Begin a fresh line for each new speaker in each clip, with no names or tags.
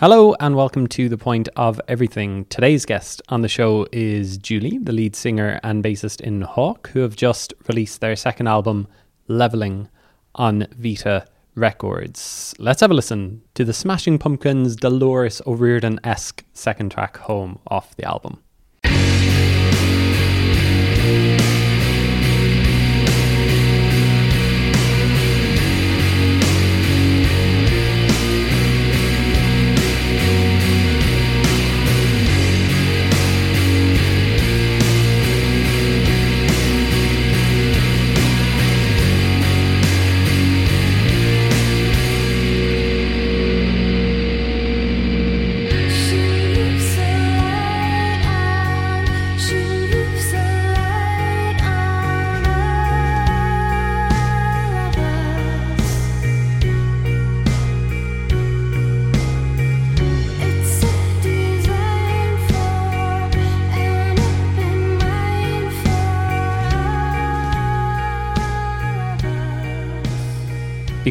Hello and welcome to The Point of Everything. Today's guest on the show is Julie, the lead singer and bassist in Havvk, who have just released their second album, Levelling, on Vita Records. Let's have a listen to the Smashing Pumpkins' Dolores O'Riordan esque second track, Home, off the album.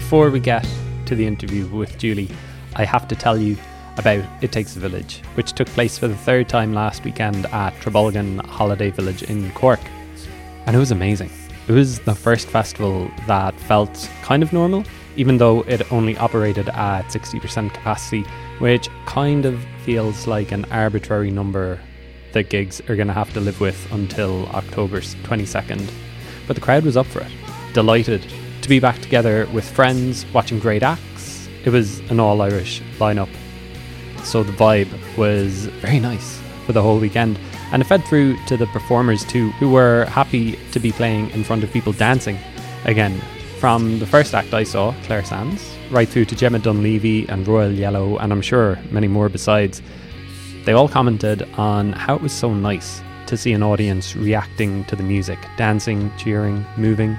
Before we get to the interview with Julie, I have to tell you about It Takes a Village, which took place for the third time last weekend at Trabolgan Holiday Village in Cork. And it was amazing. It was the first festival that felt kind of normal, even though it only operated at 60% capacity, which kind of feels like an arbitrary number that gigs are going to have to live with until October 22nd. But the crowd was up for it, delighted to be back together with friends, watching great acts. It was an all Irish lineup. So the vibe was very nice for the whole weekend. And it fed through to the performers too, who were happy to be playing in front of people dancing again. From the first act I saw, Claire Sands, right through to Gemma Dunleavy and Royal Yellow, and I'm sure many more besides, they all commented on how it was so nice to see an audience reacting to the music, dancing, cheering, moving.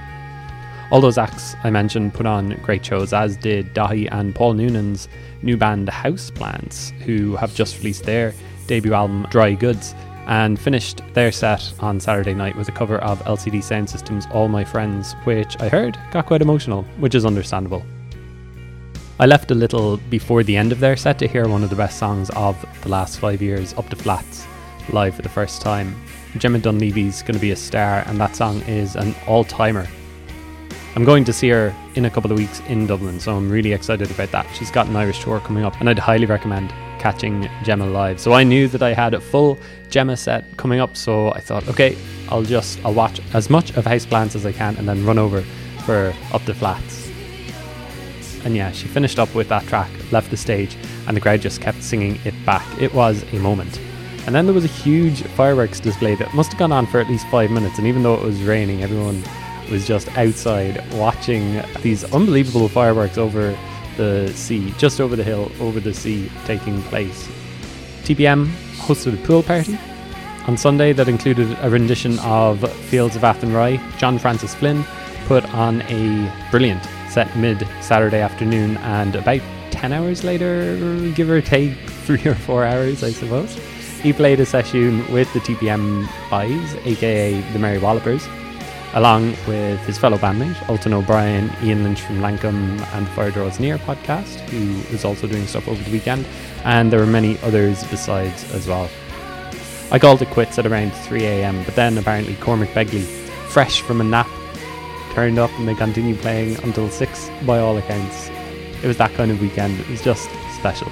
All those acts I mentioned put on great shows, as did Daithí and Paul Noonan's new band Houseplants, who have just released their debut album Dry Goods and finished their set on Saturday night with a cover of LCD Soundsystem's All My Friends, which I heard got quite emotional, which is understandable. I left a little before the end of their set to hear one of the best songs of the last five years, Up the Flats, live for the first time. Gemma Dunleavy's going to be a star, and that song is an all timer I'm going to see her in a couple of weeks in Dublin, so I'm really excited about that. She's got an Irish tour coming up, and I'd highly recommend catching Gemma live. So I knew that I had a full Gemma set coming up, so I thought, okay, I'll just I'll watch as much of Houseplants as I can, and then run over for Up the Flats. And yeah, she finished up with that track, left the stage, and the crowd just kept singing it back. It was a moment. And then there was a huge fireworks display that must have gone on for at least five minutes, and even though it was raining, everyone was just outside watching these unbelievable fireworks over the sea, just over the hill, over the sea, taking place. TPM hosted a pool party on Sunday that included a rendition of Fields of Athenry. John Francis Flynn put on a brilliant set mid Saturday afternoon, and about 10 hours later, give or take three or four hours, I suppose, he played a session with the TPM Boys, aka the Merry Wallopers along with his fellow bandmate, Ultan O'Brien, Ian Lynch from Lankum and Fire Draws Near podcast, who was also doing stuff over the weekend, and there were many others besides as well. I called it quits at around 3am, but then apparently Cormac Begley, fresh from a nap, turned up and they continued playing until 6 by all accounts. It was that kind of weekend, it was just special.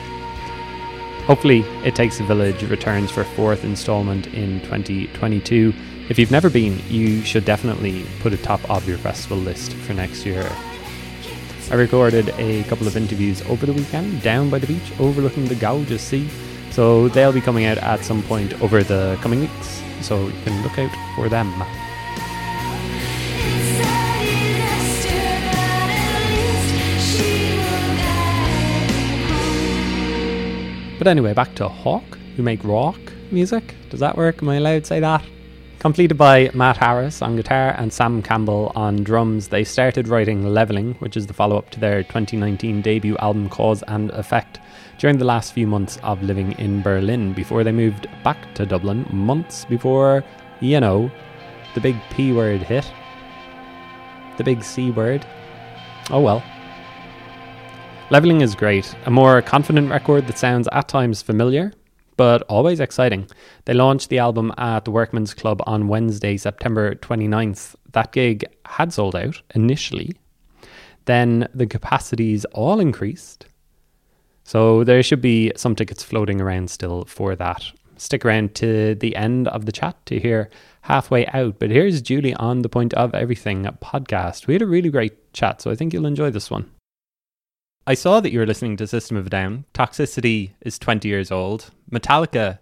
Hopefully, It Takes a Village returns for a fourth instalment in 2022 if you've never been, you should definitely put it top of your festival list for next year. I recorded a couple of interviews over the weekend down by the beach overlooking the gorgeous sea, so they'll be coming out at some point over the coming weeks, so you can look out for them. But anyway, back to Havvk, who make rock music. Does that work? Am I allowed to say that? Completed by Matt Harris on guitar and Sam Campbell on drums, they started writing Levelling, which is the follow up to their 2019 debut album Cause and Effect, during the last few months of living in Berlin before they moved back to Dublin, months before, you know, the big P word hit. The big C word. Oh well. Levelling is great, a more confident record that sounds at times familiar, but always exciting. They launched the album at the Workman's Club on Wednesday, September 29th. That gig had sold out initially. Then the capacities all increased. So there should be some tickets floating around still for that. Stick around to the end of the chat to hear halfway out. But here's Julie on the Point of Everything podcast. We had a really great chat, so I think you'll enjoy this one. I saw that you were listening to System of a Down. Toxicity is 20 years old. Metallica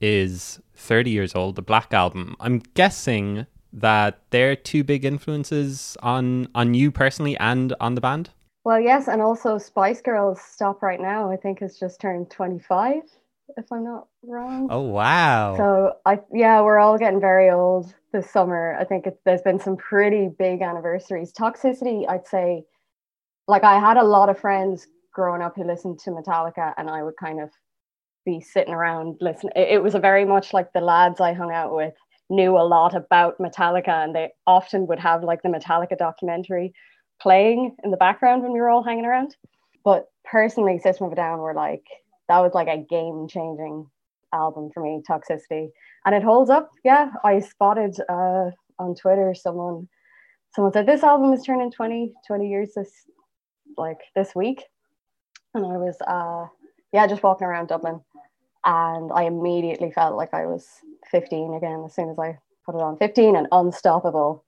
is 30 years old, the Black Album. I'm guessing that they're two big influences on on you personally and on the band.
Well, yes, and also Spice Girls Stop Right Now, I think has just turned 25 if I'm not wrong.
Oh wow.
So I yeah, we're all getting very old this summer. I think it, there's been some pretty big anniversaries. Toxicity, I'd say like I had a lot of friends growing up who listened to Metallica, and I would kind of be sitting around listening. It, it was a very much like the lads I hung out with knew a lot about Metallica, and they often would have like the Metallica documentary playing in the background when we were all hanging around. But personally, System of a Down were like that was like a game changing album for me, Toxicity, and it holds up. Yeah, I spotted uh, on Twitter someone someone said this album is turning 20 20 years this like this week, and I was uh yeah just walking around Dublin, and I immediately felt like I was 15 again as soon as I put it on. 15 and unstoppable.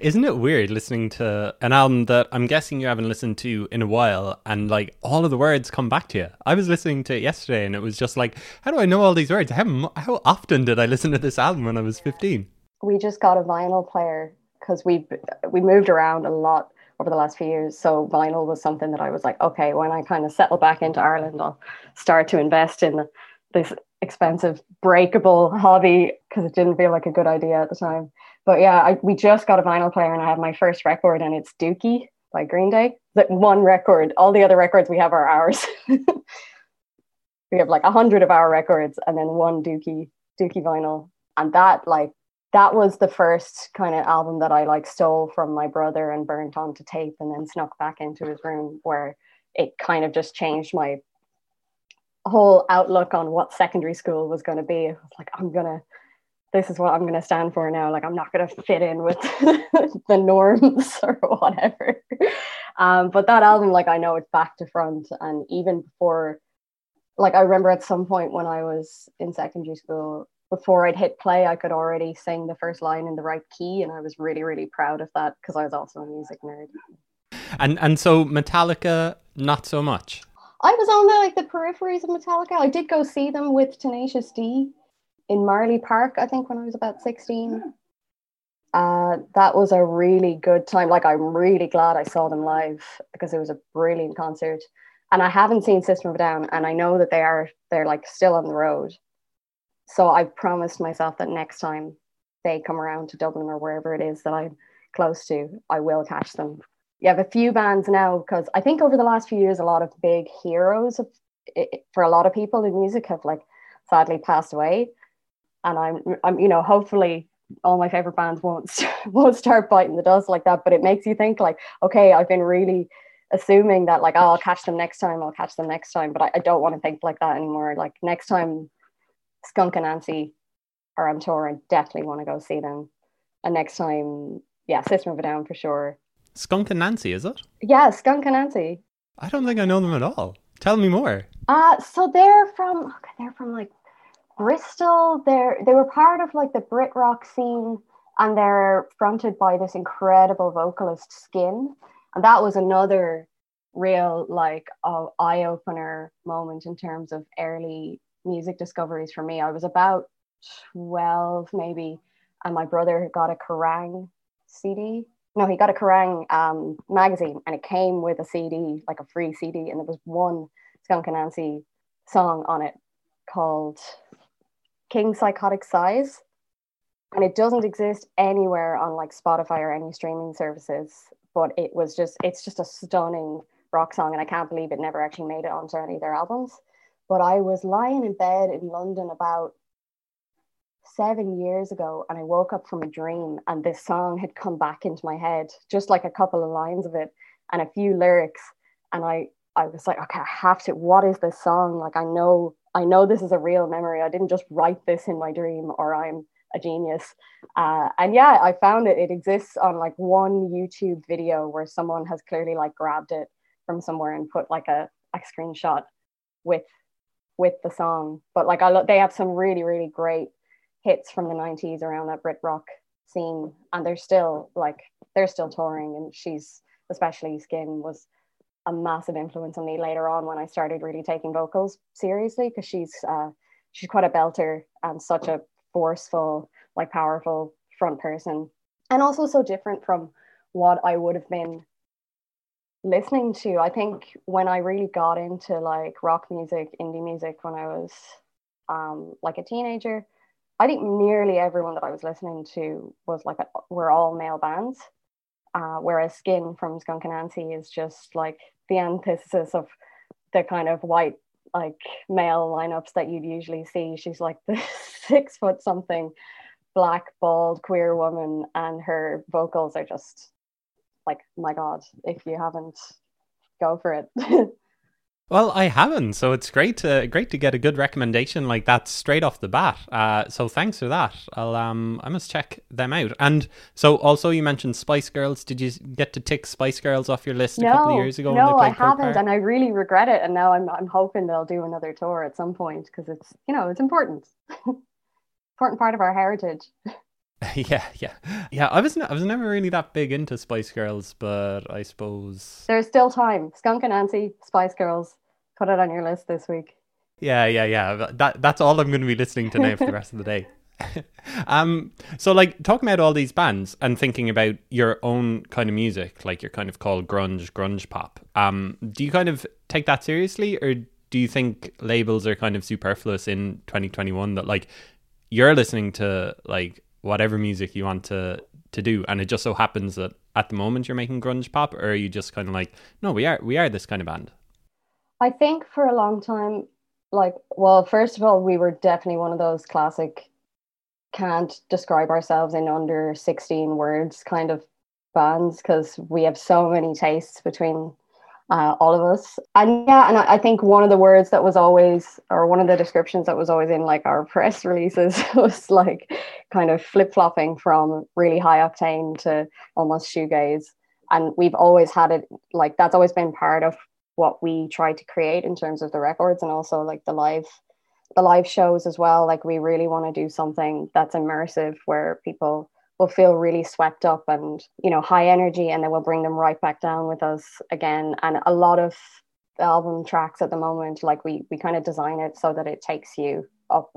Isn't it weird listening to an album that I'm guessing you haven't listened to in a while and like all of the words come back to you? I was listening to it yesterday and it was just like, how do I know all these words? How, how often did I listen to this album when I was 15?
We just got a vinyl player because we we moved around a lot over the last few years. So vinyl was something that I was like, okay, when I kind of settle back into Ireland, I'll start to invest in this expensive breakable hobby because it didn't feel like a good idea at the time. But yeah, I, we just got a vinyl player and I have my first record and it's Dookie by Green Day. That one record. All the other records we have are ours. we have like a hundred of our records and then one Dookie Dookie vinyl. And that like that was the first kind of album that I like stole from my brother and burnt onto tape and then snuck back into his room where it kind of just changed my whole outlook on what secondary school was going to be. Was like, I'm going to, this is what I'm going to stand for now. Like, I'm not going to fit in with the norms or whatever. Um, but that album, like, I know it's back to front. And even before, like, I remember at some point when I was in secondary school, before I'd hit play, I could already sing the first line in the right key, and I was really, really proud of that because I was also a music nerd.
And and so Metallica, not so much.
I was on the like the peripheries of Metallica. I did go see them with Tenacious D in Marlay Park, I think, when I was about sixteen. Uh, that was a really good time. Like, I'm really glad I saw them live because it was a brilliant concert. And I haven't seen System of a Down, and I know that they are they're like still on the road so I've promised myself that next time they come around to Dublin or wherever it is that I'm close to, I will catch them. You have a few bands now because I think over the last few years, a lot of big heroes of, for a lot of people in music have like sadly passed away. And I'm, I'm, you know, hopefully all my favorite bands won't won't start biting the dust like that. But it makes you think like, okay, I've been really assuming that like, oh, I'll catch them next time. I'll catch them next time. But I, I don't want to think like that anymore. Like next time Skunk Anansie are on tour. I definitely want to go see them. And next time, yeah, System of a Down for sure.
Skunk Anansie, is it?
Yeah, Skunk Anansie.
I don't think I know them at all. Tell me more.
Uh so they're from okay, they're from like Bristol. They're they were part of like the Brit rock scene and they're fronted by this incredible vocalist Skin. And that was another real like uh, eye opener moment in terms of early music discoveries for me. I was about 12 maybe, and my brother got a Kerrang CD. No, he got a Kerrang um, magazine, and it came with a CD, like a free CD, and there was one Skunk Anansie song on it called King Psychotic Size. And it doesn't exist anywhere on like Spotify or any streaming services, but it was just, it's just a stunning rock song. And I can't believe it never actually made it onto any of their albums. But I was lying in bed in London about seven years ago and I woke up from a dream and this song had come back into my head, just like a couple of lines of it and a few lyrics. And I I was like, okay, I have to. What is this song? Like, I know, I know this is a real memory. I didn't just write this in my dream, or I'm a genius. Uh, and yeah, I found it. It exists on like one YouTube video where someone has clearly like grabbed it from somewhere and put like a, a screenshot with with the song. But like I look, they have some really really great hits from the 90s around that Brit rock scene and they're still like they're still touring and she's especially Skin was a massive influence on me later on when I started really taking vocals seriously because she's uh, she's quite a belter and such a forceful like powerful front person and also so different from what I would have been listening to i think when i really got into like rock music indie music when i was um, like a teenager i think nearly everyone that i was listening to was like a, were all male bands uh, whereas skin from skunk and anansie is just like the antithesis of the kind of white like male lineups that you'd usually see. She's like the six foot something black bald queer woman and her vocals are just like my god if you haven't go for it.
Well i haven't so it's great to great to get a good recommendation like that straight off the bat. Uh, so thanks for that. I'll um i must check them out. And so also you mentioned spice girls. Did you get to tick spice girls off your list no, a couple of years ago
no i haven't and i really regret it and now i'm, I'm hoping they'll do another tour at some point because it's you know it's important. Important part of our heritage
yeah, yeah, yeah. I was I was never really that big into Spice Girls, but I suppose
there's still time. Skunk Anansie, Spice Girls. Put it on your list this week.
Yeah, yeah, yeah. That that's all I'm going to be listening to now for the rest of the day. um, so like talking about all these bands and thinking about your own kind of music, like you're kind of called grunge, grunge pop. Um, do you kind of take that seriously, or do you think labels are kind of superfluous in 2021? That like you're listening to like whatever music you want to to do. And it just so happens that at the moment you're making grunge pop or are you just kind of like no we are we are this kind of band?
I think for a long time like well first of all we were definitely one of those classic can't describe ourselves in under 16 words kind of bands because we have so many tastes between uh, all of us. And yeah, and I, I, think one of the words that was always, or one of the descriptions that was always in like our press releases was like kind of flip flopping from really high octane to almost shoegaze. And we've always had it like that's always been part of what we try to create in terms of the records and also like the live the live shows as well like we really want to do something that's immersive where people will feel really swept up and you know high energy and then we'll bring them right back down with us again. And a lot of album tracks at the moment like we we kind of design it so that it takes you up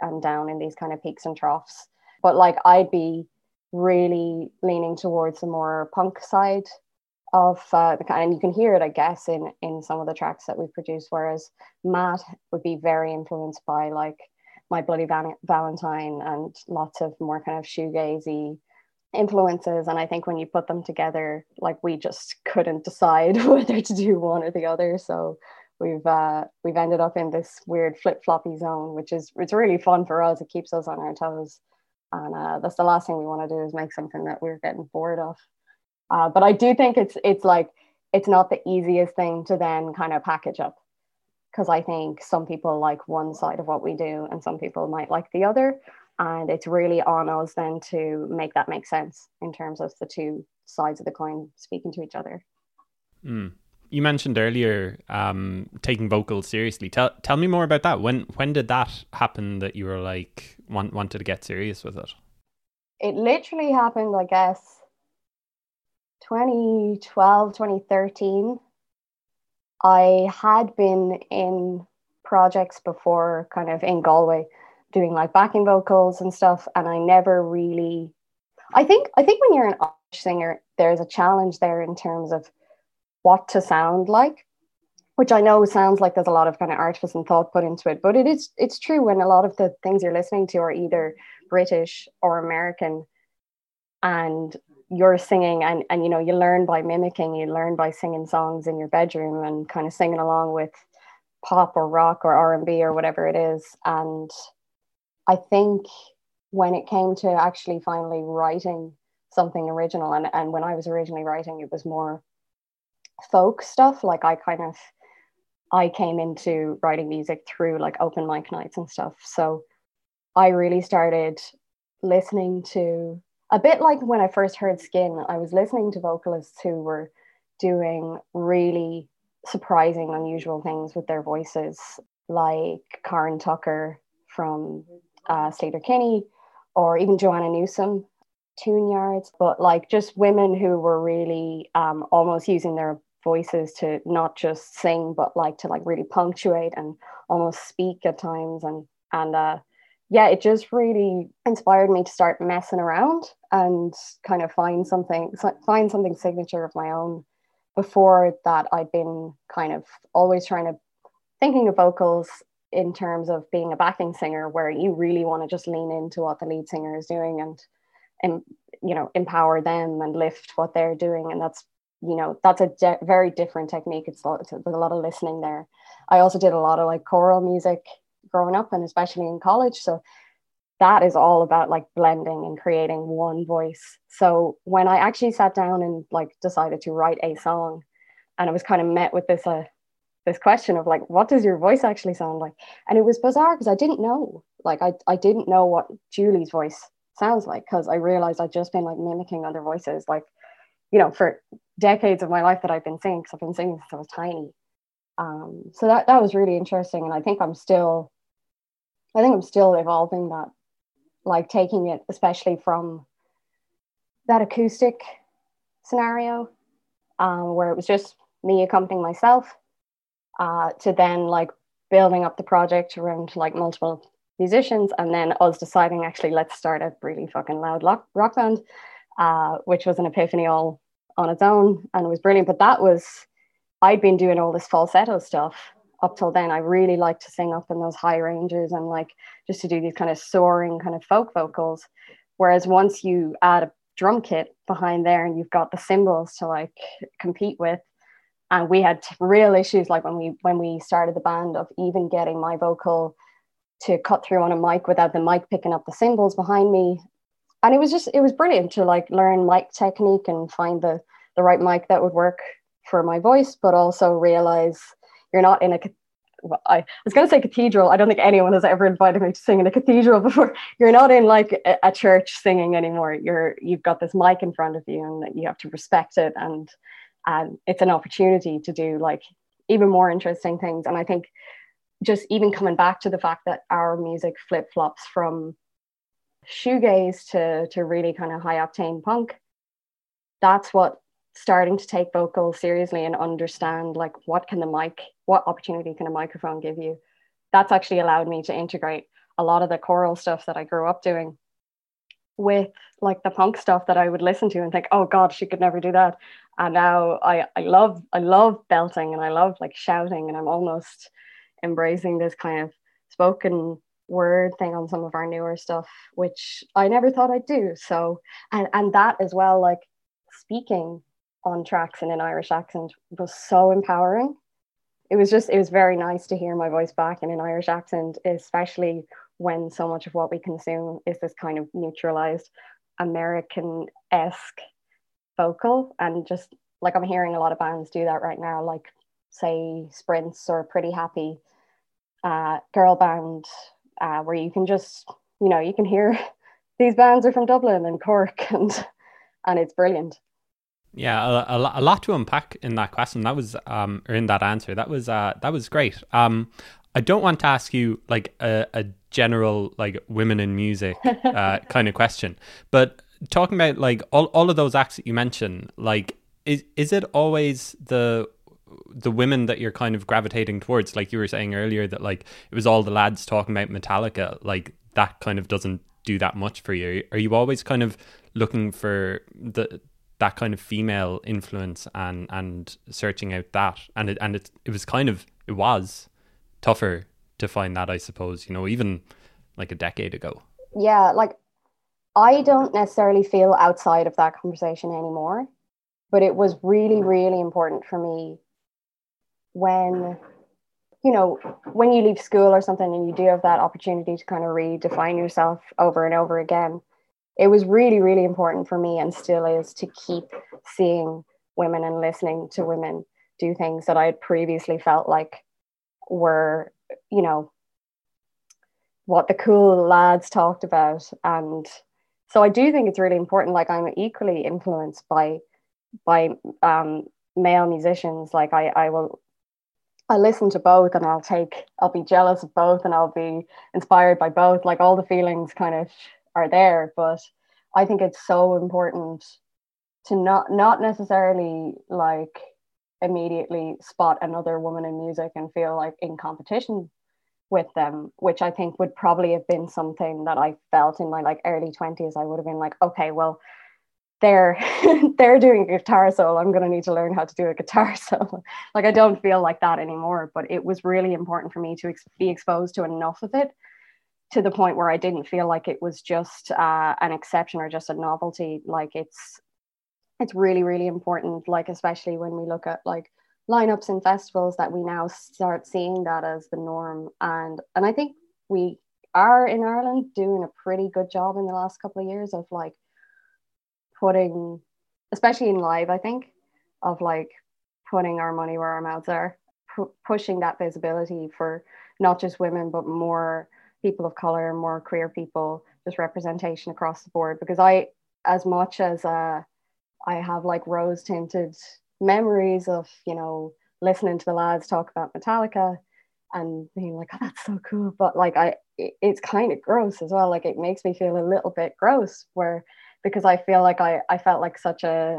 and down in these kind of peaks and troughs. But like i'd be really leaning towards the more punk side of uh, the kind and you can hear it i guess in in some of the tracks that we've produced whereas matt would be very influenced by like my Bloody Valentine and lots of more kind of shoegazy influences. And I think when you put them together, like we just couldn't decide whether to do one or the other. So we've uh, we've ended up in this weird flip floppy zone, which is it's really fun for us. It keeps us on our toes, and uh, that's the last thing we want to do is make something that we're getting bored of. Uh, but I do think it's it's like it's not the easiest thing to then kind of package up because I think some people like one side of what we do and some people might like the other. And it's really on us then to make that make sense in terms of the two sides of the coin speaking to each other.
Mm. You mentioned earlier um, taking vocals seriously. Tell tell me more about that. When when did that happen that you were like want, wanted to get serious with it?
It literally happened, I guess, 2012, 2013 I had been in projects before, kind of in Galway, doing like backing vocals and stuff, and I never really. I think I think when you're an Irish singer, there's a challenge there in terms of what to sound like, which I know sounds like there's a lot of kind of artifice and thought put into it, but it is it's true when a lot of the things you're listening to are either British or American, and you're singing and and you know you learn by mimicking you learn by singing songs in your bedroom and kind of singing along with pop or rock or r&b or whatever it is and i think when it came to actually finally writing something original and, and when i was originally writing it was more folk stuff like i kind of I came into writing music through like open mic nights and stuff. So I really started listening to a bit like when I first heard Skin, I was listening to vocalists who were doing really surprising, unusual things with their voices, like Corin Tucker from uh, Sleater-Kinney, or even Joanna Newsom, Tune Yards, but like just women who were really um, almost using their voices to not just sing, but like to like really punctuate and almost speak at times. And and uh, yeah, it just really inspired me to start messing around and kind of find something find something signature of my own. Before that, I'd been kind of always trying to thinking of vocals in terms of being a backing singer, where you really want to just lean into what the lead singer is doing and and you know empower them and lift what they're doing, and that's you know that's a de- very different technique. It's, it's a lot of listening there. I also did a lot of like choral music growing up and especially in college, so that is all about like blending and creating one voice. So when I actually sat down and like decided to write a song, and I was kind of met with this uh, this question of like, what does your voice actually sound like? And it was bizarre because I didn't know. Like I I didn't know what Julie's voice sounds like because I realized I'd just been like mimicking other voices, like you know, for decades of my life that I've been singing. Because I've been singing since I was tiny. Um, so that that was really interesting, and I think I'm still, I think I'm still evolving that like taking it especially from that acoustic scenario um, where it was just me accompanying myself uh, to then like building up the project around like multiple musicians and then us deciding actually let's start a really fucking loud rock, rock band uh, which was an epiphany all on its own and it was brilliant. But that was i'd been doing all this falsetto stuff up till then I really liked to sing up in those high ranges and like just to do these kind of soaring kind of folk vocals. Whereas once you add a drum kit behind there and you've got the cymbals to like compete with, and we had real issues like when we when we started the band of even getting my vocal to cut through on a mic without the mic picking up the cymbals behind me. And it was just it was brilliant to like learn mic technique and find the the right mic that would work for my voice, but also realize you're not in a well, I was going to say cathedral. I don't think anyone has ever invited me to sing in a cathedral before. You're not in like a, a, church singing anymore. You're you've got this mic in front of you, and you have to respect it. And and it's an opportunity to do like even more interesting things. And I think just even coming back to the fact that our music flip flops from shoegaze to to really kind of high octane punk. That's what starting to take vocals seriously and understand like what can the mic what opportunity can a microphone give you? That's actually allowed me to integrate a lot of the choral stuff that i grew up doing with like the punk stuff that i would listen to and think oh god she could never do that. And now i i love i love belting and i love like shouting and i'm almost embracing this kind of spoken word thing on some of our newer stuff which i never thought i'd do. So and and that as well like speaking on tracks in an Irish accent was so empowering. It was just, it was very nice to hear my voice back in an Irish accent, especially when so much of what we consume is this kind of neutralized American esque vocal. And just like I'm hearing a lot of bands do that right now, like say Sprints or Pretty Happy uh, Girl Band, uh, where you can just, you know, you can hear these bands are from Dublin and Cork and and it's brilliant.
Yeah, a, a, a, lot to unpack in that question. That was um, or in that answer. That was uh, that was great. Um, I don't want to ask you like a, a general like women in music uh, kind of question, but talking about like all, all of those acts that you mentioned, like is is it always the the women that you're kind of gravitating towards? Like you were saying earlier that like it was all the lads talking about Metallica, like that kind of doesn't do that much for you. Are you always kind of looking for the that kind of female influence and and searching out that. And it and it it was kind of it was tougher to find that I suppose you know even like a decade ago.
Yeah like I don't necessarily feel outside of that conversation anymore but it was really mm. really important for me when you know when you leave school or something and you do have that opportunity to kind of redefine yourself over and over again it was really, really important for me and still is to keep seeing women and listening to women do things that I had previously felt like were, you know, what the cool lads talked about. And so I do think it's really important. Like I'm equally influenced by by um, male musicians. Like I, I will I listen to both and I'll take I'll be jealous of both and I'll be inspired by both. Like all the feelings kind of are there. But I think it's so important to not not necessarily like immediately spot another woman in music and feel like in competition with them which i think would probably have been something that i felt in my like early 20s i would have been like okay well they're they're doing a guitar solo i'm going to need to learn how to do a guitar solo like i don't feel like that anymore but it was really important for me to ex- be exposed to enough of it to the point where i didn't feel like it was just uh, an exception or just a novelty. Like it's it's really really important like especially when we look at like lineups and festivals that we now start seeing that as the norm. And and i think we are in ireland doing a pretty good job in the last couple of years of like putting especially in live i think of like putting our money where our mouths are pu- pushing that visibility for not just women but more people of color more queer people just representation across the board because i as much as uh I have like rose tinted memories of, you know, listening to the lads talk about Metallica and being like, oh, that's so cool. But like, I, it, it's kind of gross as well. Like, it makes me feel a little bit gross where, because I feel like I, I felt like such a,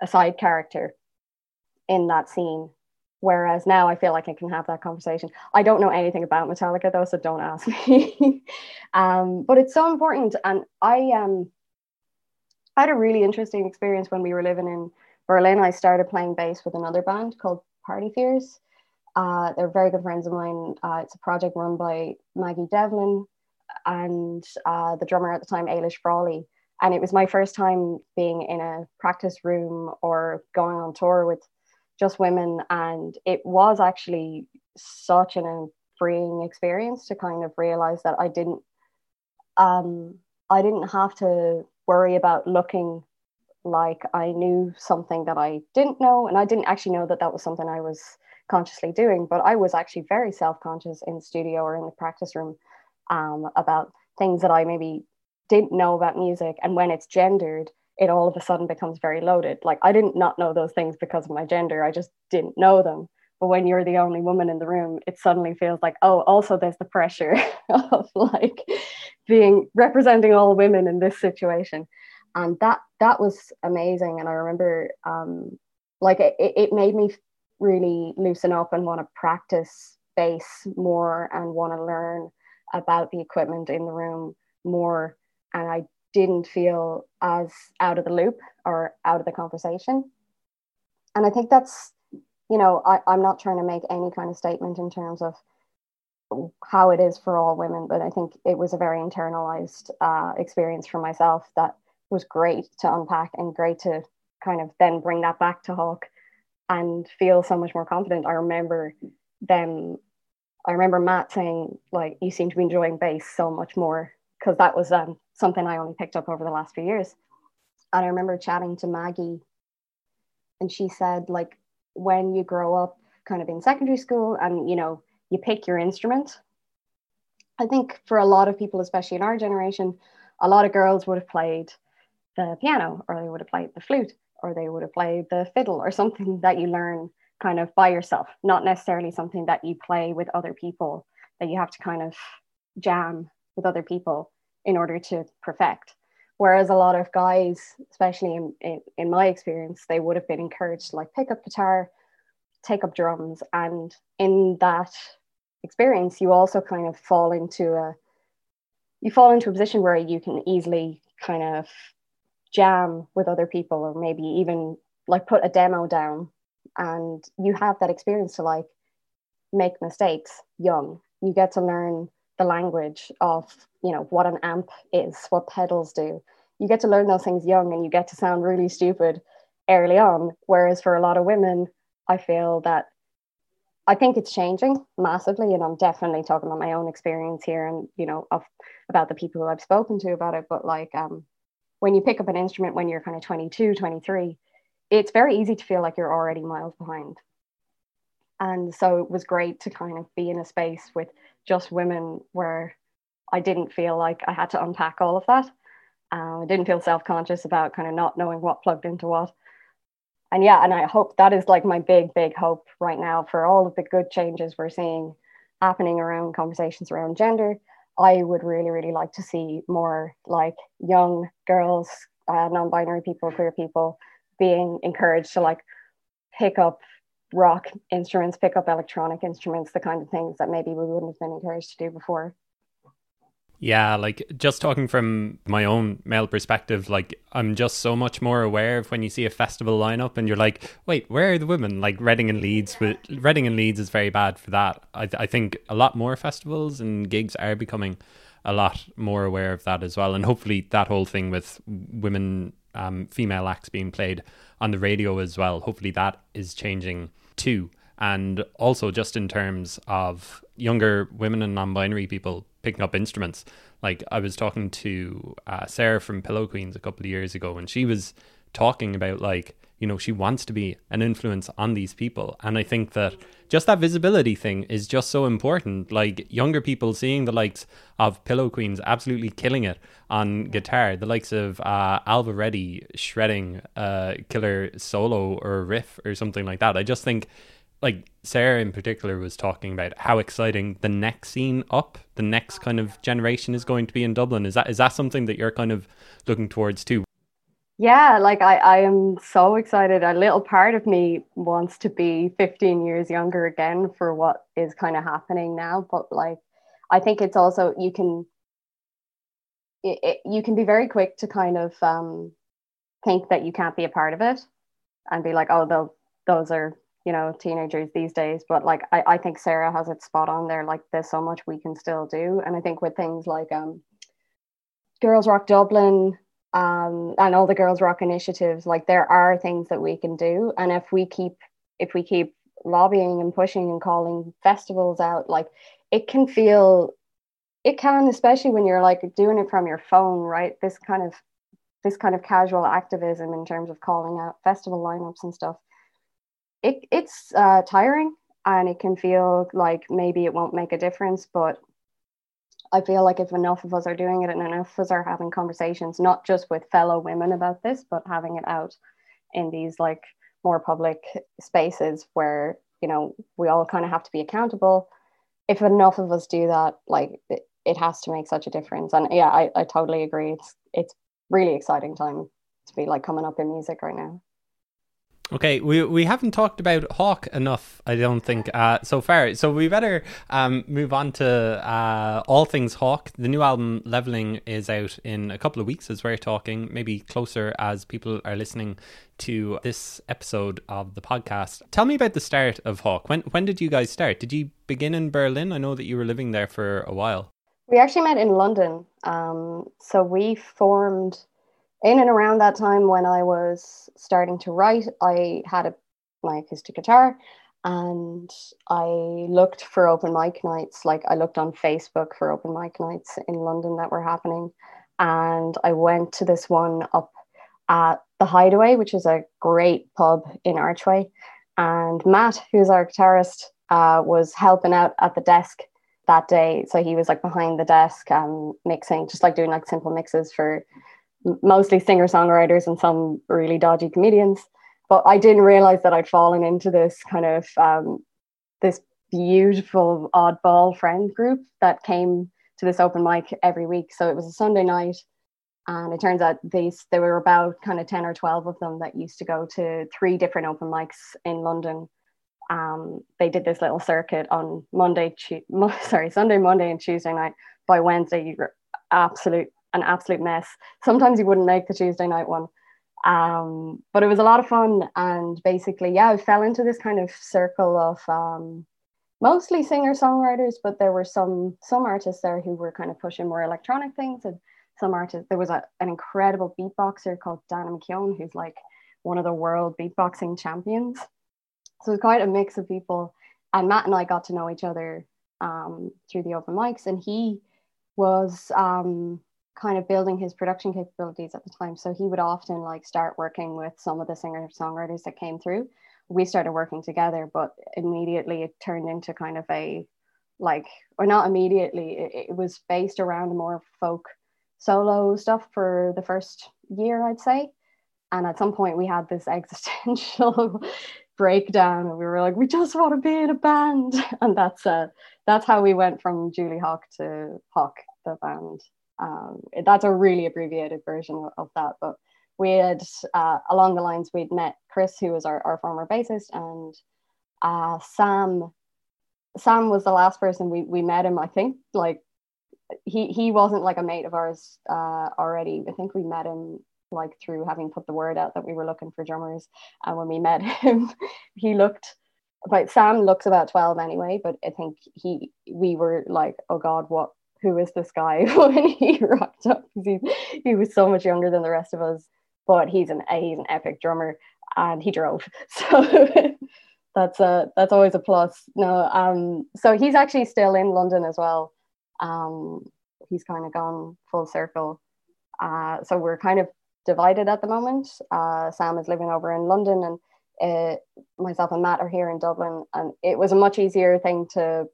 a side character in that scene. Whereas now I feel like I can have that conversation. I don't know anything about Metallica though, so don't ask me. um, but it's so important. And I, um, I had a really interesting experience when we were living in Berlin. I started playing bass with another band called Party Fears. Uh, they're very good friends of mine. Uh, it's a project run by Maggie Devlin and uh, the drummer at the time, Ailish Frawley. And it was my first time being in a practice room or going on tour with just women. And it was actually such an freeing experience to kind of realize that I didn't um, I didn't have to worry about looking like I knew something that I didn't know. And I didn't actually know that that was something I was consciously doing, but I was actually very self conscious in studio or in the practice room um, about things that I maybe didn't know about music. And when it's gendered, it all of a sudden becomes very loaded. Like I didn't not know those things because of my gender, I just didn't know them. But when you're the only woman in the room, it suddenly feels like, oh, also there's the pressure of like being representing all women in this situation. And that that was amazing. And I remember um, like it, it made me really loosen up and want to practice bass more and want to learn about the equipment in the room more. And I didn't feel as out of the loop or out of the conversation. And I think that's you know, I, I'm not trying to make any kind of statement in terms of how it is for all women, but I think it was a very internalized uh, experience for myself that was great to unpack and great to kind of then bring that back to Havvk and feel so much more confident. I remember them, I remember Matt saying, like, you seem to be enjoying bass so much more because that was um, something I only picked up over the last few years. And I remember chatting to Maggie and she said, like, when you grow up kind of in secondary school and you know you pick your instrument i think for a lot of people especially in our generation a lot of girls would have played the piano or they would have played the flute or they would have played the fiddle or something that you learn kind of by yourself not necessarily something that you play with other people that you have to kind of jam with other people in order to perfect Whereas a lot of guys, especially in, in, in my experience, they would have been encouraged to like pick up guitar, take up drums. And in that experience, you also kind of fall into a you fall into a position where you can easily kind of jam with other people or maybe even like put a demo down and you have that experience to like make mistakes young you get to learn the language of you know what an amp is what pedals do. You get to learn those things young and you get to sound really stupid early on. Whereas for a lot of women i feel that i think it's changing massively and i'm definitely talking about my own experience here and you know of about the people who i've spoken to about it. But like um when you pick up an instrument when you're kind of 22 23 it's very easy to feel like you're already miles behind. And so it was great to kind of be in a space with just women where I didn't feel like I had to unpack all of that. Uh, I didn't feel self conscious about kind of not knowing what plugged into what. And yeah, and I hope that is like my big, big hope right now for all of the good changes we're seeing happening around conversations around gender. I would really, really like to see more like young girls, uh, non binary people, queer people being encouraged to like pick up rock instruments, pick up electronic instruments, the kind of things that maybe we wouldn't have been encouraged to do before.
Yeah, like just talking from my own male perspective, like I'm just so much more aware of when you see a festival lineup and you're like, wait, where are the women? Like Reading and Leeds, with Reading and Leeds is very bad for that. I, I think a lot more festivals and gigs are becoming a lot more aware of that as well, and hopefully that whole thing with women, um, female acts being played on the radio as well. Hopefully that is changing too. And also, just in terms of younger women and non binary people picking up instruments, like I was talking to uh, Sarah from Pillow Queens a couple of years ago, and she was talking about like, you know, she wants to be an influence on these people. And I think that just that visibility thing is just so important. Like younger people seeing the likes of Pillow Queens absolutely killing it on guitar, the likes of uh, Ailbhe Reddy shredding a killer solo or riff or something like that. I just think like Sarah in particular was talking about how exciting the next scene up, the next kind of generation is going to be in Dublin. Is that is that something that you're kind of looking towards too?
Yeah, like I, I am so excited. A little part of me wants to be 15 years younger again for what is kind of happening now. But like I think it's also you can it, it, you can be very quick to kind of um, think that you can't be a part of it and be like, oh, those are you know teenagers these days but like I, I think sarah has it spot on there like there's so much we can still do and i think with things like um girls rock dublin um and all the girls rock initiatives like there are things that we can do. And if we keep if we keep lobbying and pushing and calling festivals out like it can feel it can especially when you're like doing it from your phone right? This kind of this kind of casual activism in terms of calling out festival lineups and stuff. It, it's uh, tiring and it can feel like maybe it won't make a difference but i feel like if enough of us are doing it and enough of us are having conversations not just with fellow women about this but having it out in these like more public spaces where you know we all kind of have to be accountable. If enough of us do that like it, it has to make such a difference. And yeah I, I totally agree. It's it's really exciting time to be like coming up in music right now
Okay, we we haven't talked about Havvk enough, I don't think, uh, so far. So we better um, move on to uh, all things Havvk. The new album Levelling is out in a couple of weeks, as we're talking, maybe closer as people are listening to this episode of the podcast. Tell me about the start of Havvk. When when did you guys start? Did you begin in Berlin? I know that you were living there for a while.
We actually met in London. Um, so we formed in and around that time when I was starting to write, I had a, my acoustic guitar and I looked for open mic nights. Like I looked on Facebook for open mic nights in London that were happening. And I went to this one up at the Hideaway, which is a great pub in Archway. And Matt, who's our guitarist, uh, was helping out at the desk that day. So he was like behind the desk and mixing, just like doing like simple mixes for mostly singer songwriters and some really dodgy comedians. But I didn't realize that I'd fallen into this kind of um, this beautiful oddball friend group that came to this open mic every week. So it was a Sunday night, and it turns out these there were about kind of ten or twelve of them that used to go to three different open mics in London. Um, they did this little circuit on Monday, sorry, Sunday, Monday, and Tuesday night. By Wednesday, you were absolute an absolute mess. Sometimes you wouldn't make the Tuesday night one. Um, but it was a lot of fun. And basically, yeah, I fell into this kind of circle of um, mostly singer songwriters, but there were some some artists there who were kind of pushing more electronic things. And some artists, there was a, an incredible beatboxer called Dana McKeown, who's like one of the world beatboxing champions. So it's quite a mix of people. And Matt and I got to know each other um, through the open mics, and he was um, kind of building his production capabilities at the time. So he would often like start working with some of the singer songwriters that came through we started working together, but immediately it turned into kind of a like, or not immediately, it, it was based around more folk solo stuff for the first year, I'd say. And at some point, we had this existential breakdown, and we were like, "We just want to be in a band," and that's uh, that's how we went from Julie Hough to Havvk, the band. Um, that's a really abbreviated version of, that, but we had uh, along the lines we'd met Chris, who was our, our former bassist, and uh, Sam. Sam was the last person we, we met him. I think like he he wasn't like a mate of ours uh, already. I think we met him like through having put the word out that we were looking for drummers. And when we met him, he looked but Sam looks about 12 anyway, but I think he we were like, oh God, what who is this guy when he rocked up? He, he was so much younger than the rest of us, but he's an he's an epic drummer and he drove. So that's a that's always a plus. No, um so he's actually still in London as well. Um he's kind of gone full circle. Uh so we're kind of divided at the moment. Uh, Sam is living over in London, and uh, myself and Matt are here in Dublin. And it was a much easier thing to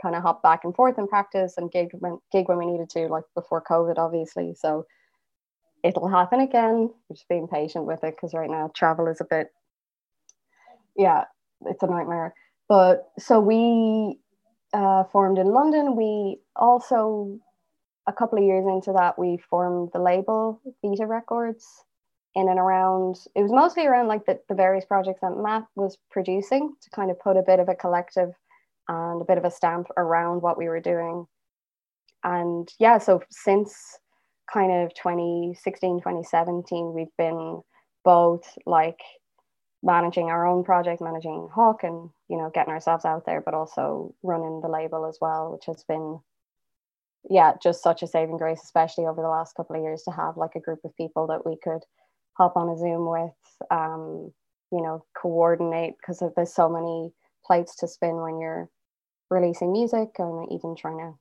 kind of hop back and forth and practice and gig when, gig when we needed to, like before COVID, obviously. So it'll happen again. Just being patient with it because right now travel is a bit, yeah, it's a nightmare. But so we uh, formed in London. We also a couple of years into that, we formed the label Vita Records in and around, it was mostly around like the, the various projects that Matt was producing to kind of put a bit of a collective and a bit of a stamp around what we were doing. And yeah, so since kind of 2016, 2017, we've been both like managing our own project, managing Havvk and, you know, getting ourselves out there, but also running the label as well, which has been yeah, just such a saving grace, especially over the last couple of years, to have like a group of people that we could hop on a Zoom with, um, you know, coordinate because there's so many plates to spin when you're releasing music and even trying to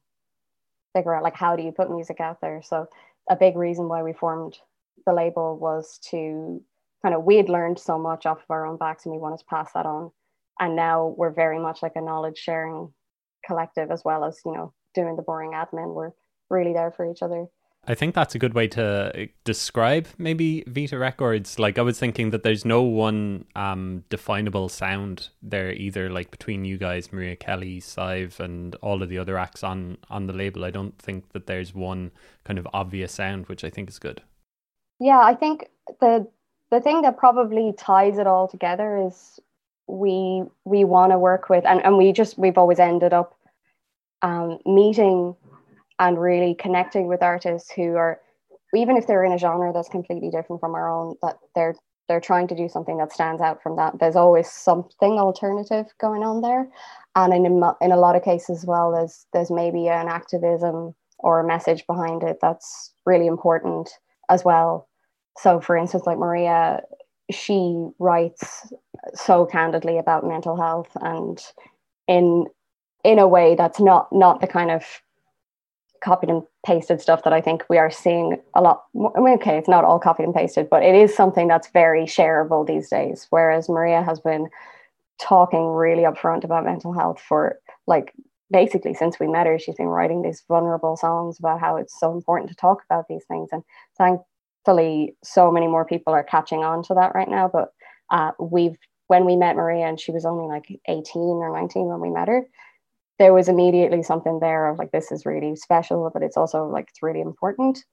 figure out like how do you put music out there. So a big reason why we formed the label was to kind of we had learned so much off of our own backs and we wanted to pass that on. And now we're very much like a knowledge sharing collective as well as, you know, doing the boring admin. We're really there for each other.
I think that's a good way to describe maybe Vita Records. Like I was thinking that there's no one um, definable sound there either. Like between you guys, Maria Kelly, Sive, and all of the other acts on on the label, I don't think that there's one kind of obvious sound, which I think is good.
Yeah, I think the the thing that probably ties it all together is we we want to work with, and and we just we've always ended up um, meeting and really connecting with artists who are even if they're in a genre that's completely different from our own that they're they're trying to do something that stands out from that. There's always something alternative going on there. And in a, in a lot of cases as well there's there's maybe an activism or a message behind it that's really important as well. So for instance like maria she writes so candidly about mental health and in in a way that's not not the kind of copied and pasted stuff that I think we are seeing a lot more. I mean, okay, it's not all copied and pasted, but it is something that's very shareable these days. Whereas Maria has been talking really upfront about mental health for like basically since we met her, she's been writing these vulnerable songs about how it's so important to talk about these things. And thankfully, so many more people are catching on to that right now. But uh, we've when we met Maria, and she was only like 18 or 19 when we met her, there was immediately something there of like this is really special but it's also like it's really important.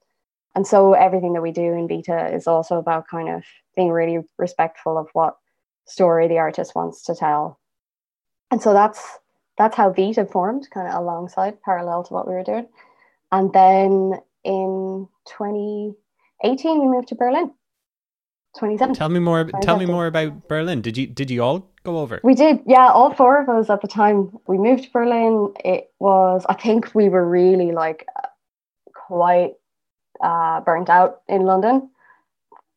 And so everything that we do in Vita is also about kind of being really respectful of what story the artist wants to tell. And so that's that's how Vita formed kind of alongside parallel to what we were doing. And then in 2018 we moved to berlin. 27
tell me more tell me more about berlin. Did you did you all go over?
We did, yeah. All four of us at the time. We moved to Berlin. It was, I think, we were really like quite uh, burnt out in London.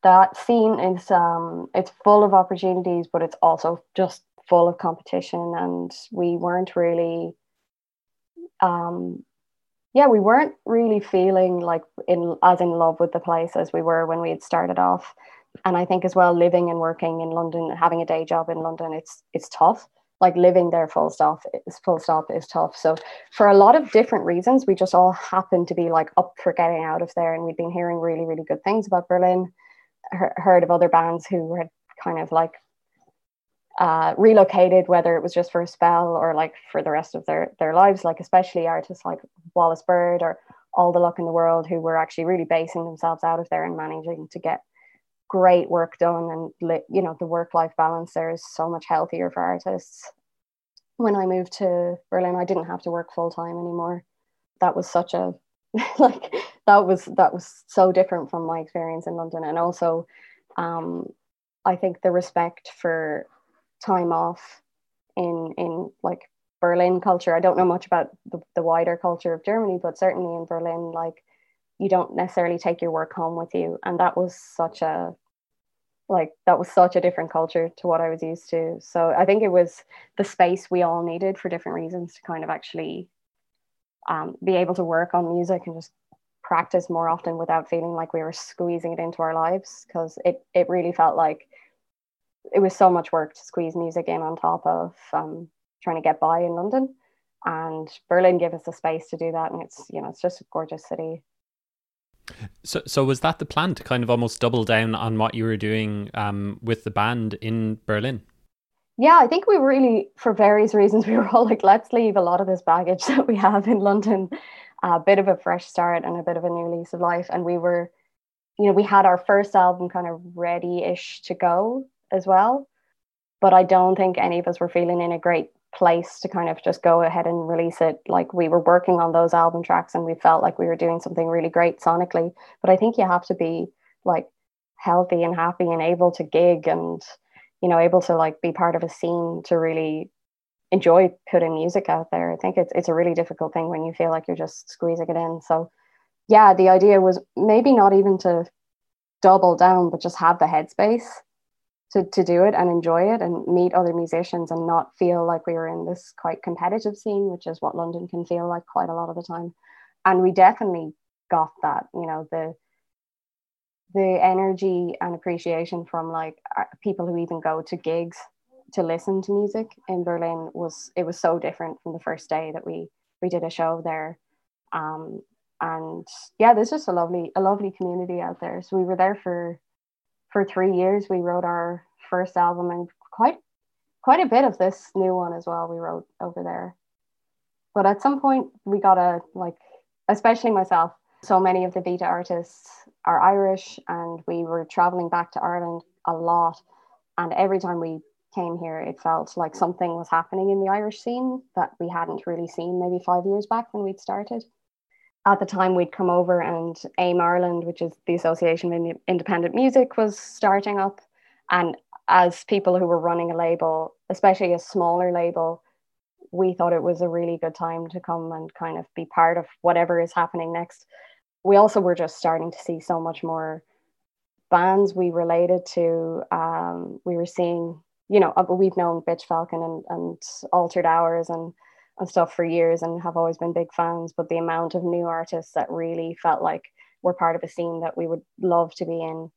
That scene is, um, it's full of opportunities, but it's also just full of competition, and we weren't really, um, yeah, we weren't really feeling like in as in love with the place as we were when we had started off and I think as well living and working in London, having a day job in London, it's it's tough. Like living there full stop is full stop is tough. So for a lot of different reasons, we just all happened to be like up for getting out of there, and we'd been hearing really really good things about Berlin. heard of other bands who had kind of like uh, relocated, whether it was just for a spell or like for the rest of their their lives. Like especially artists like Wallis Bird or All the Luck in the World, who were actually really basing themselves out of there and managing to get great work done and you know the work life balance there is so much healthier for artists. When i moved to berlin i didn't have to work full time anymore. That was such a like that was that was so different from my experience in london. And also um i think the respect for time off in in like berlin culture i don't know much about the, the wider culture of germany but certainly in berlin like you don't necessarily take your work home with you. And that was such a like that was such a different culture to what i was used to. So i think it was the space we all needed for different reasons to kind of actually um, be able to work on music and just practice more often without feeling like we were squeezing it into our lives. Because it, it really felt like it was so much work to squeeze music in on top of um, trying to get by in london. And berlin gave us the space to do that. And it's you know it's just a gorgeous city
so, so was that the plan to kind of almost double down on what you were doing um, with the band in Berlin?
Yeah, I think we really, for various reasons, we were all like, let's leave a lot of this baggage that we have in London, a bit of a fresh start and a bit of a new lease of life. And we were, you know, we had our first album kind of ready ish to go as well. But I don't think any of us were feeling in a great place to kind of just go ahead and release it. Like we were working on those album tracks and we felt like we were doing something really great sonically. But I think you have to be like healthy and happy and able to gig and you know able to like be part of a scene to really enjoy putting music out there. I think it's it's a really difficult thing when you feel like you're just squeezing it in. So yeah, the idea was maybe not even to double down, but just have the headspace to, to do it and enjoy it and meet other musicians and not feel like we were in this quite competitive scene, which is what London can feel like quite a lot of the time. And we definitely got that, you know, the the energy and appreciation from like uh, people who even go to gigs to listen to music in Berlin was it was so different from the first day that we we did a show there. Um, and yeah, there's just a lovely a lovely community out there. So we were there for for three years we wrote our first album and quite quite a bit of this new one as well we wrote over there. But at some point we got a like especially myself so many of the Vita artists are irish and we were traveling back to ireland a lot. And every time we came here it felt like something was happening in the irish scene that we hadn't really seen maybe five years back when we'd started at the time we'd come over and AIM Ireland, which is the Association of Independent Music, was starting up. And as people who were running a label, especially a smaller label, we thought it was a really good time to come and kind of be part of whatever is happening next. We also were just starting to see so much more bands we related to. Um, we were seeing, you know, uh, we've known Bitch Falcon and, and Altered Hours and and stuff for years and have always been big fans. But the amount of new artists that really felt like we're part of a scene that we would love to be in.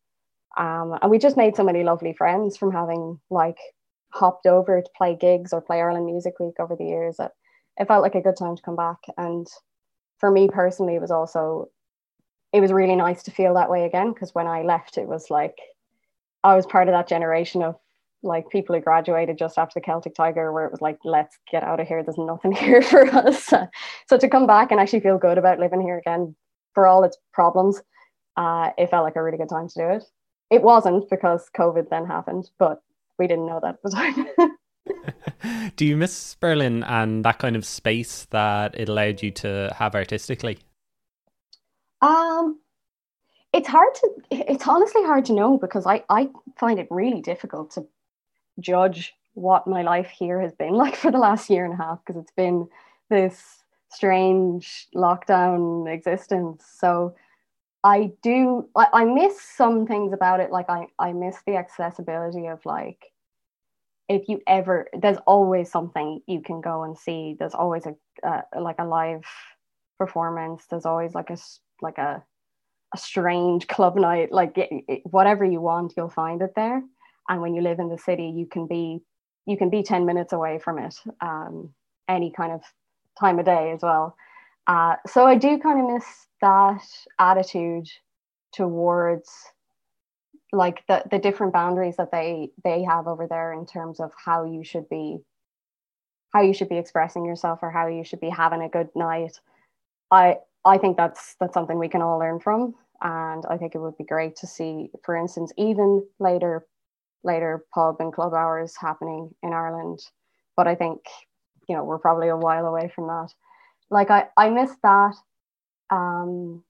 Um, and we just made so many lovely friends from having like hopped over to play gigs or play Ireland Music Week over the years that it felt like a good time to come back. And for me personally, it was also it was really nice to feel that way again because when I left, it was like I was part of that generation of like people who graduated just after the Celtic Tiger, where it was like, let's get out of here. There's nothing here for us. so to come back and actually feel good about living here again, for all its problems, uh, it felt like a really good time to do it. It wasn't because COVID then happened, but we didn't know that at the
time. do you miss Berlin and that kind of space that it allowed you to have artistically?
Um, it's hard to. It's honestly hard to know because I I find it really difficult to judge what my life here has been like for the last year and a half because it's been this strange lockdown existence. So I do I, I miss some things about it. Like I, I miss the accessibility of like if you ever there's always something you can go and see. There's always a uh, like a live performance. There's always like a like a a strange club night like it, it, whatever you want you'll find it there and when you live in the city you can be you can be 10 minutes away from it um, any kind of time of day as well. Uh, so i do kind of miss that attitude towards like the, the different boundaries that they they have over there in terms of how you should be how you should be expressing yourself or how you should be having a good night. I i think that's that's something we can all learn from. And i think it would be great to see for instance even later later pub and club hours happening in ireland but i think you know we're probably a while away from that like i i miss that um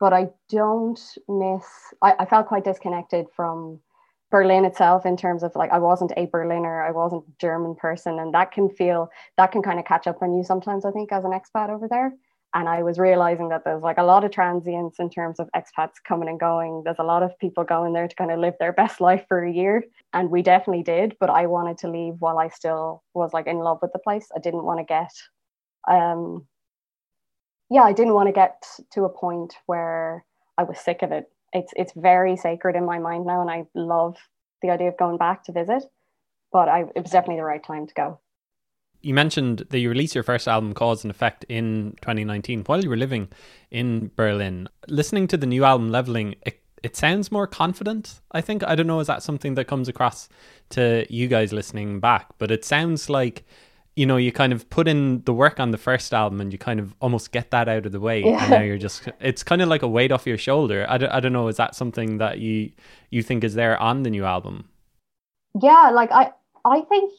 but I don't miss. I, I felt quite disconnected from Berlin itself in terms of like I wasn't a Berliner, I wasn't a German person, and that can feel that can kind of catch up on you sometimes. I think as an expat over there, and I was realizing that there's like a lot of transients in terms of expats coming and going. There's a lot of people going there to kind of live their best life for a year, and we definitely did. But I wanted to leave while I still was like in love with the place. I didn't want to get um yeah, I didn't want to get to a point where I was sick of it. It's it's very sacred in my mind now, and I love the idea of going back to visit. But I, it was definitely the right time to go.
You mentioned that you released your first album, Cause and Effect, in 2019 while you were living in Berlin. Listening to the new album, Levelling, it, it sounds more confident. I think I don't know is that something that comes across to you guys listening back, but it sounds like you know, you kind of put in the work on the first album and you kind of almost get that out of the way. Yeah. And now you're just, it's kind of like a weight off your shoulder. I don't, I don't know, is that something that you, you think is there on the new album?
Yeah, like I, I think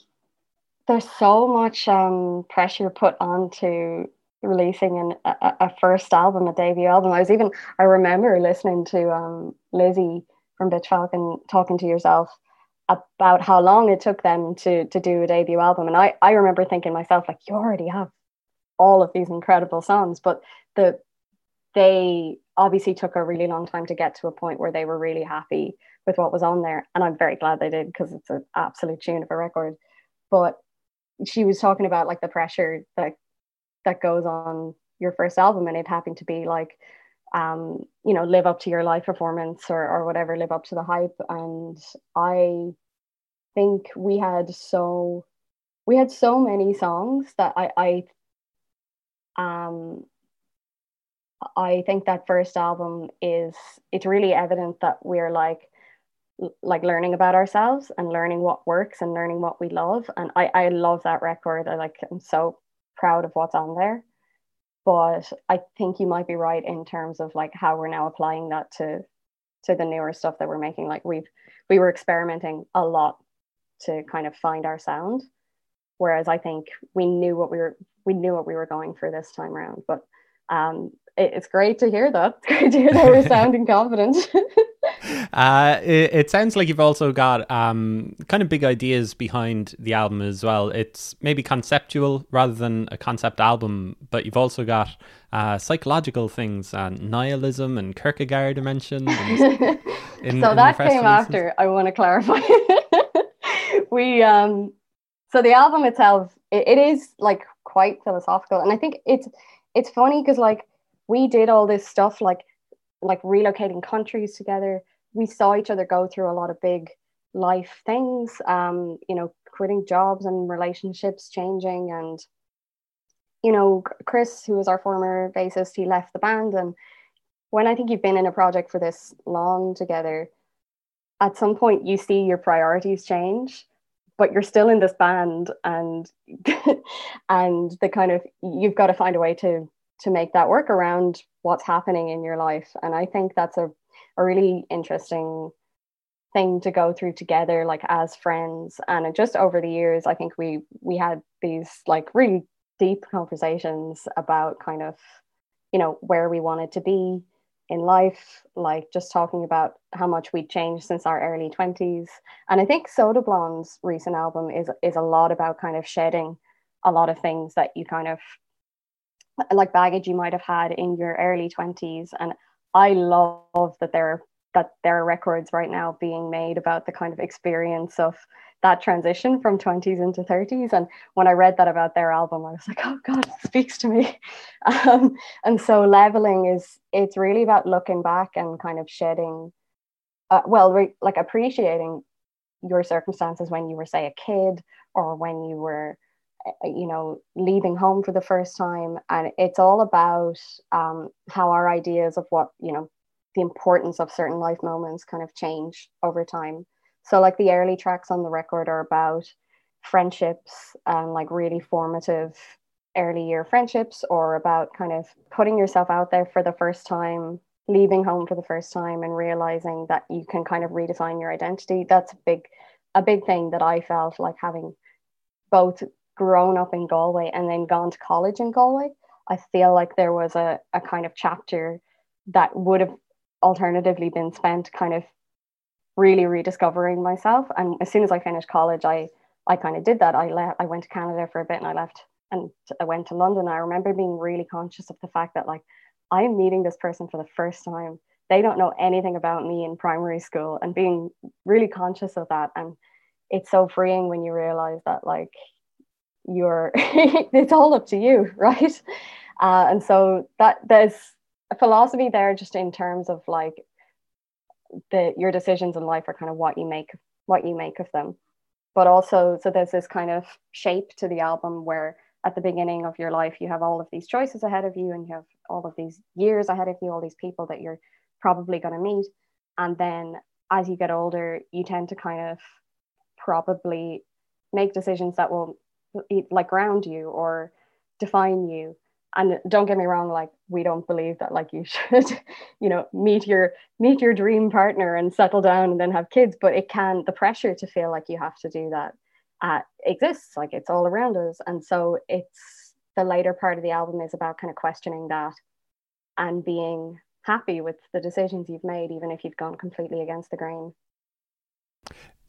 there's so much um, pressure put onto releasing an, a, a, first album, a debut album. I was even, I remember listening to um, Lizzie from Bitch Falcon talking to yourself about how long it took them to to do a debut album. And i i remember thinking myself like you already have all of these incredible songs but the they obviously took a really long time to get to a point where they were really happy with what was on there. And i'm very glad they did because it's an absolute tune of a record. But she was talking about like the pressure that that goes on your first album and it happened to be like um, you know, live up to your live performance or, or whatever, live up to the hype. And I think we had so we had so many songs that I I um I think that first album is it's really evident that we're like like learning about ourselves and learning what works and learning what we love and I I love that record I like I'm so proud of what's on there but I think you might be right in terms of like how we're now applying that to to the newer stuff that we're making. Like we've we were experimenting a lot to kind of find our sound, whereas I think we knew what we were we knew what we were going for this time around. But um, it, it's great to hear that. It's great to hear that we're sounding confident.
uh, it, it, sounds like you've also got um, kind of big ideas behind the album as well. It's maybe conceptual rather than a concept album, but you've also got uh, psychological things and nihilism and Kierkegaard mentioned.
In, so that came after. I want to clarify. we um, so the album itself, it, it is like quite philosophical, and I think it's it's funny because like we did all this stuff like like relocating countries together we saw each other go through a lot of big life things um you know quitting jobs and relationships changing. And you know chris who was our former bassist he left the band. And when i think you've been in a project for this long together at some point you see your priorities change but you're still in this band and and the kind of you've got to find a way to to make that work around what's happening in your life. And i think that's a, a really interesting thing to go through together like as friends. And just over the years i think we we had these like really deep conversations about kind of you know where we wanted to be in life like just talking about how much we'd changed since our early 20s and i think soda blonde's recent album is is a lot about kind of shedding a lot of things that you kind of like baggage you might have had in your early 20s and i love that they're that there are records right now being made about the kind of experience of that transition from 20s into 30s. And when I read that about their album, I was like, oh God, it speaks to me. Um, and so levelling is, it's really about looking back and kind of shedding, uh, well, re- like appreciating your circumstances when you were, say, a kid or when you were, you know, leaving home for the first time. And it's all about um, how our ideas of what, you know, the importance of certain life moments kind of change over time. So, like the early tracks on the record are about friendships and like really formative early year friendships, or about kind of putting yourself out there for the first time, leaving home for the first time, and realizing that you can kind of redefine your identity. That's a big, a big thing that I felt like having both grown up in Galway and then gone to college in Galway. I feel like there was a, a kind of chapter that would have alternatively been spent kind of really rediscovering myself. And as soon as I finished college, I I kind of did that. I left. I went to Canada for a bit, and I left, and I went to London. I remember being really conscious of the fact that like I'm meeting this person for the first time. They don't know anything about me in primary school, and being really conscious of that. And it's so freeing when you realize that like you're it's all up to you, right? Uh, and so that there's a philosophy there just in terms of like the your decisions in life are kind of what you make what you make of them but also so there's this kind of shape to the album where at the beginning of your life you have all of these choices ahead of you and you have all of these years ahead of you all these people that you're probably going to meet and then as you get older you tend to kind of probably make decisions that will like ground you or define you. And don't get me wrong like we don't believe that like you should you know meet your meet your dream partner and settle down and then have kids but it can the pressure to feel like you have to do that uh, exists like it's all around us. And so it's the later part of the album is about kind of questioning that and being happy with the decisions you've made even if you've gone completely against the grain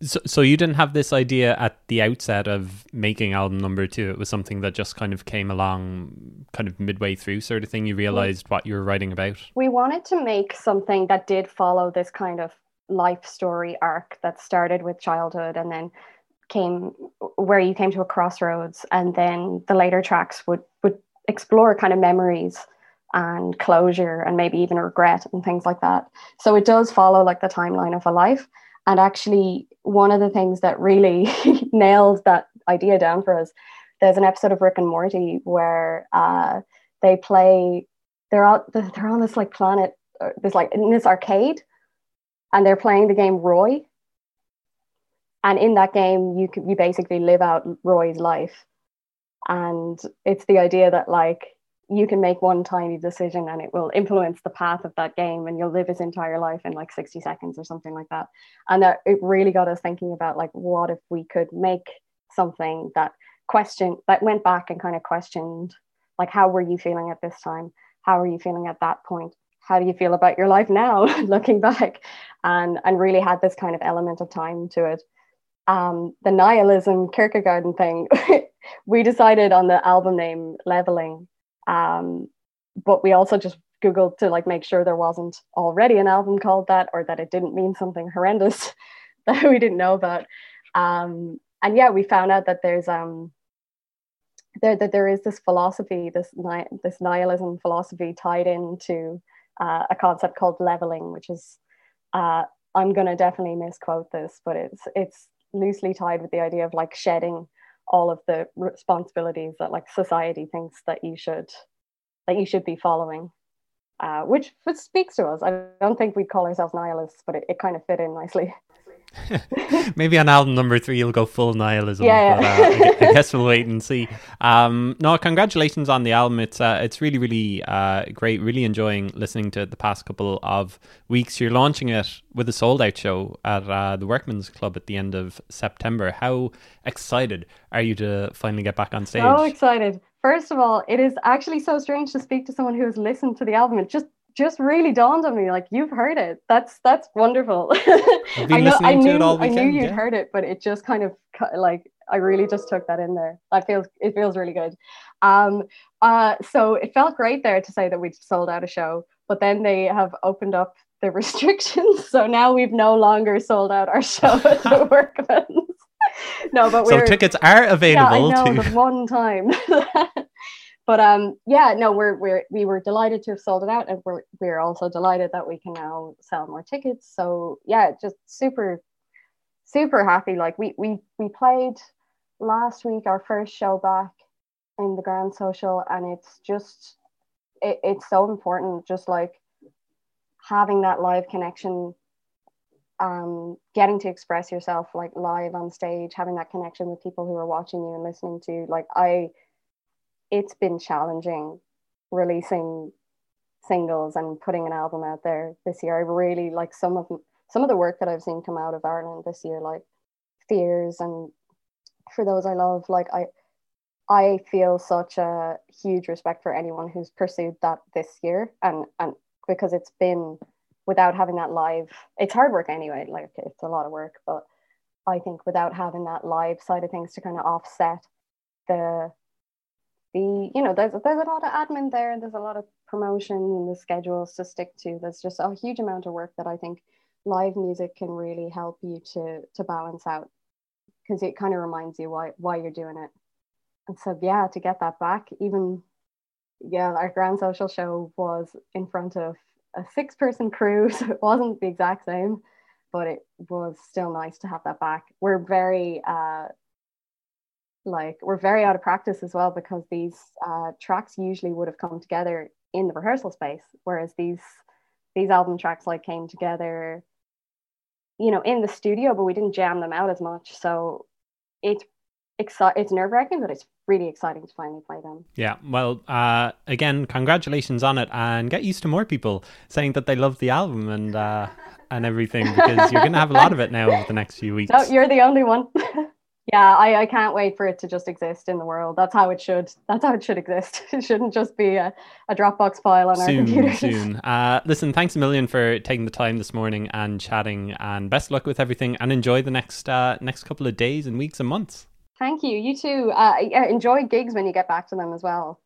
so, so you didn't have this idea at the outset of making album number two. It was something that just kind of came along, kind of midway through, sort of thing. You mm. realized what you were writing about.
We wanted to make something that did follow this kind of life story arc that started with childhood and then came where you came to a crossroads, and then the later tracks would would explore kind of memories and closure and maybe even regret and things like that. So it does follow like the timeline of a life and actually, one of the things that really nails that idea down for us, there's an episode of Rick and Morty where uh, they play. They're out. They're on this like planet. Uh, there's like in this arcade, and they're playing the game Roy. And in that game, you you basically live out Roy's life, and it's the idea that like you can make one tiny decision and it will influence the path of that game and you'll live his entire life in like 60 seconds or something like that. And that it really got us thinking about like what if we could make something that question that went back and kind of questioned like how were you feeling at this time? How are you feeling at that point? How do you feel about your life now looking back? And and really had this kind of element of time to it. Um, the nihilism Kierkegaard thing we decided on the album name levelling um, but we also just googled to like make sure there wasn't already an album called that or that it didn't mean something horrendous that we didn't know about. Um, and yeah, we found out that there's um, there that there is this philosophy, this ni- this nihilism philosophy tied into uh, a concept called leveling, which is uh, I'm gonna definitely misquote this, but it's it's loosely tied with the idea of like shedding all of the responsibilities that like society thinks that you should that you should be following uh, which which speaks to us. I don't think we'd call ourselves nihilists but it, it kind of fit in nicely
Maybe on album number three you'll go full nihilism. Yeah, yeah. But, uh, I guess we'll wait and see. Um, no, congratulations on the album. It's uh, it's really really uh, great. Really enjoying listening to it the past couple of weeks. You're launching it with a sold out show at uh, the Workman's Club at the end of September. How excited are you to finally get back on stage?
So excited. First of all, it is actually so strange to speak to someone who has listened to the album. It just just really dawned on me like you've heard it that's that's wonderful
I, know, I knew, I
knew you'd yeah. heard it but it just kind of like I really just took that in there that feels it feels really good um uh so it felt great there to say that we'd sold out a show but then they have opened up the restrictions. So now we've no longer sold out our show at the Workman's. no, but
so tickets are available.
Yeah, I
know,
to... the one time. But um, yeah, no, we're we're we were delighted to have sold it out, and we're we're also delighted that we can now sell more tickets. So yeah, just super, super happy. Like we we we played last week our first show back in the Grand Social, and it's just it, it's so important. Just like having that live connection um, getting to express yourself like live on stage, having that connection with people who are watching you and listening to like I it's been challenging releasing singles and putting an album out there this year. I really like some of some of the work that I've seen come out of Ireland this year, like Fears and For Those I Love. Like I I feel such a huge respect for anyone who's pursued that this year and and because it's been without having that live it's hard work anyway like it's a lot of work but i think without having that live side of things to kind of offset the you know there's there's a lot of admin there there's a lot of promotion and the schedules to stick to there's just a huge amount of work that i think live music can really help you to to balance out because it kind of reminds you why why you're doing it and so yeah to get that back even yeah our grand social show was in front of a six person crew, so it wasn't the exact same, but it was still nice to have that back. We're very uh, like we're very out of practice as well because these uh, tracks usually would have come together in the rehearsal space, whereas these these album tracks like came together, you know, in the studio, but we didn't jam them out as much. So it's exci- it's nerve wracking, but it's really exciting to finally play them.
Yeah, well, uh, again, congratulations on it, and get used to more people saying that they love the album and uh, and everything because you're going to have a lot of it now over the next few weeks.
No, you're the only one. yeah, I, I can't wait for it to just exist in the world. That's how it should. That's how it should exist. It shouldn't just be a, a Dropbox file on
soon,
our computers.
Soon, uh, listen, thanks a million for taking the time this morning and chatting, and best luck with everything, and enjoy the next uh, next couple of days and weeks and months.
Thank you. You too. Uh, enjoy gigs when you get back to them as well.